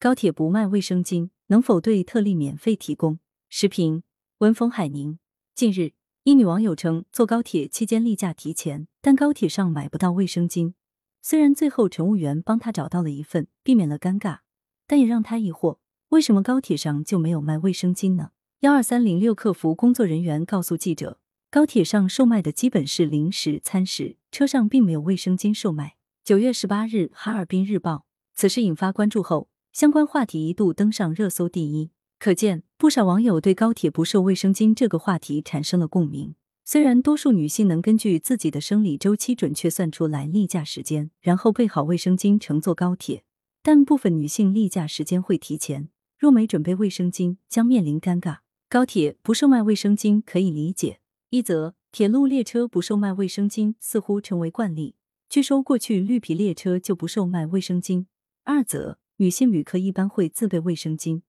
高铁不卖卫生巾，能否对特例免费提供？时评：文峰海宁。近日，一女网友称，坐高铁期间例假提前，但高铁上买不到卫生巾。虽然最后乘务员帮她找到了一份，避免了尴尬，但也让她疑惑：为什么高铁上就没有卖卫生巾呢？幺二三零六客服工作人员告诉记者，高铁上售卖的基本是零食、餐食，车上并没有卫生巾售卖。九月十八日，《哈尔滨日报》此事引发关注后，相关话题一度登上热搜第一。可见，不少网友对高铁不售卫生巾这个话题产生了共鸣。虽然多数女性能根据自己的生理周期准确算出来例假时间，然后备好卫生巾乘坐高铁，但部分女性例假时间会提前，若没准备卫生巾，将面临尴尬。高铁不售卖卫生巾可以理解，一则铁路列车不售卖卫生巾似乎成为惯例，据说过去绿皮列车就不售卖卫生巾；二则女性旅客一般会自备卫生巾，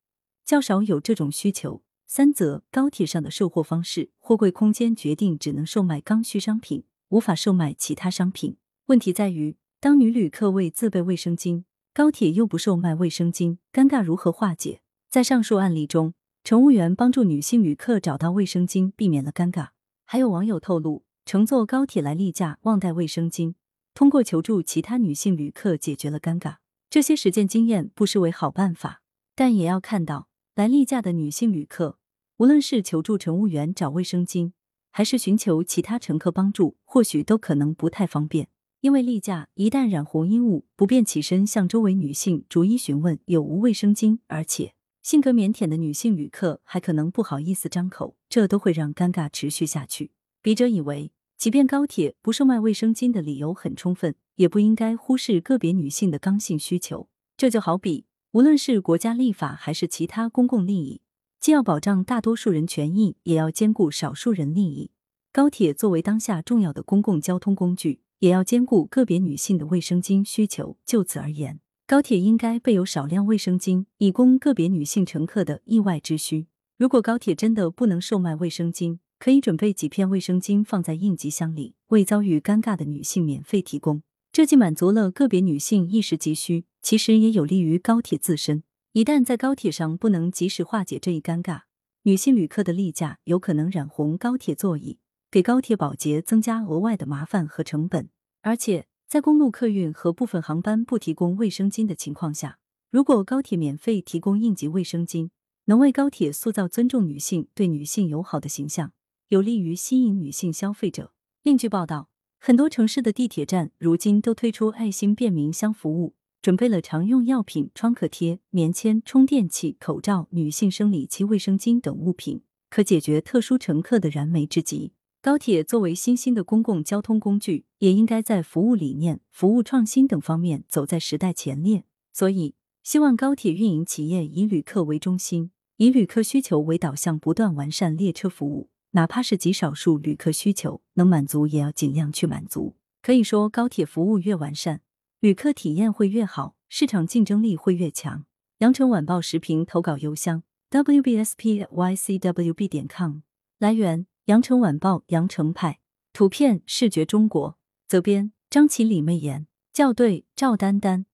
较少有这种需求；三则高铁上的售货方式，货柜空间决定只能售卖刚需商品，无法售卖其他商品。问题在于，当女旅客为自备卫生巾，高铁又不售卖卫生巾，尴尬如何化解？在上述案例中。乘务员帮助女性旅客找到卫生巾，避免了尴尬。还有网友透露，乘坐高铁来例假忘带卫生巾，通过求助其他女性旅客解决了尴尬。这些实践经验不失为好办法，但也要看到，来例假的女性旅客，无论是求助乘务员找卫生巾，还是寻求其他乘客帮助，或许都可能不太方便。因为例假一旦染红衣物，不便起身向周围女性逐一询问有无卫生巾，而且。性格腼腆的女性旅客还可能不好意思张口，这都会让尴尬持续下去。笔者以为，即便高铁不售卖卫生巾的理由很充分，也不应该忽视个别女性的刚性需求。这就好比，无论是国家立法还是其他公共利益，既要保障大多数人权益，也要兼顾少数人利益。高铁作为当下重要的公共交通工具，也要兼顾个别女性的卫生巾需求。就此而言。高铁应该备有少量卫生巾，以供个别女性乘客的意外之需。如果高铁真的不能售卖卫生巾，可以准备几片卫生巾放在应急箱里，为遭遇尴尬的女性免费提供。这既满足了个别女性一时急需，其实也有利于高铁自身。一旦在高铁上不能及时化解这一尴尬，女性旅客的例假有可能染红高铁座椅，给高铁保洁增加额外的麻烦和成本，而且。在公路客运和部分航班不提供卫生巾的情况下，如果高铁免费提供应急卫生巾，能为高铁塑造尊重女性、对女性友好的形象，有利于吸引女性消费者。另据报道，很多城市的地铁站如今都推出爱心便民箱服务，准备了常用药品、创可贴、棉签、充电器、口罩、女性生理期卫生巾等物品，可解决特殊乘客的燃眉之急。高铁作为新兴的公共交通工具，也应该在服务理念、服务创新等方面走在时代前列。所以，希望高铁运营企业以旅客为中心，以旅客需求为导向，不断完善列车服务。哪怕是极少数旅客需求能满足，也要尽量去满足。可以说，高铁服务越完善，旅客体验会越好，市场竞争力会越强。羊城晚报时评投稿邮箱：wbspycwb 点 com。来源。羊城晚报羊城派图片视觉中国责编张起李媚妍校对赵丹丹。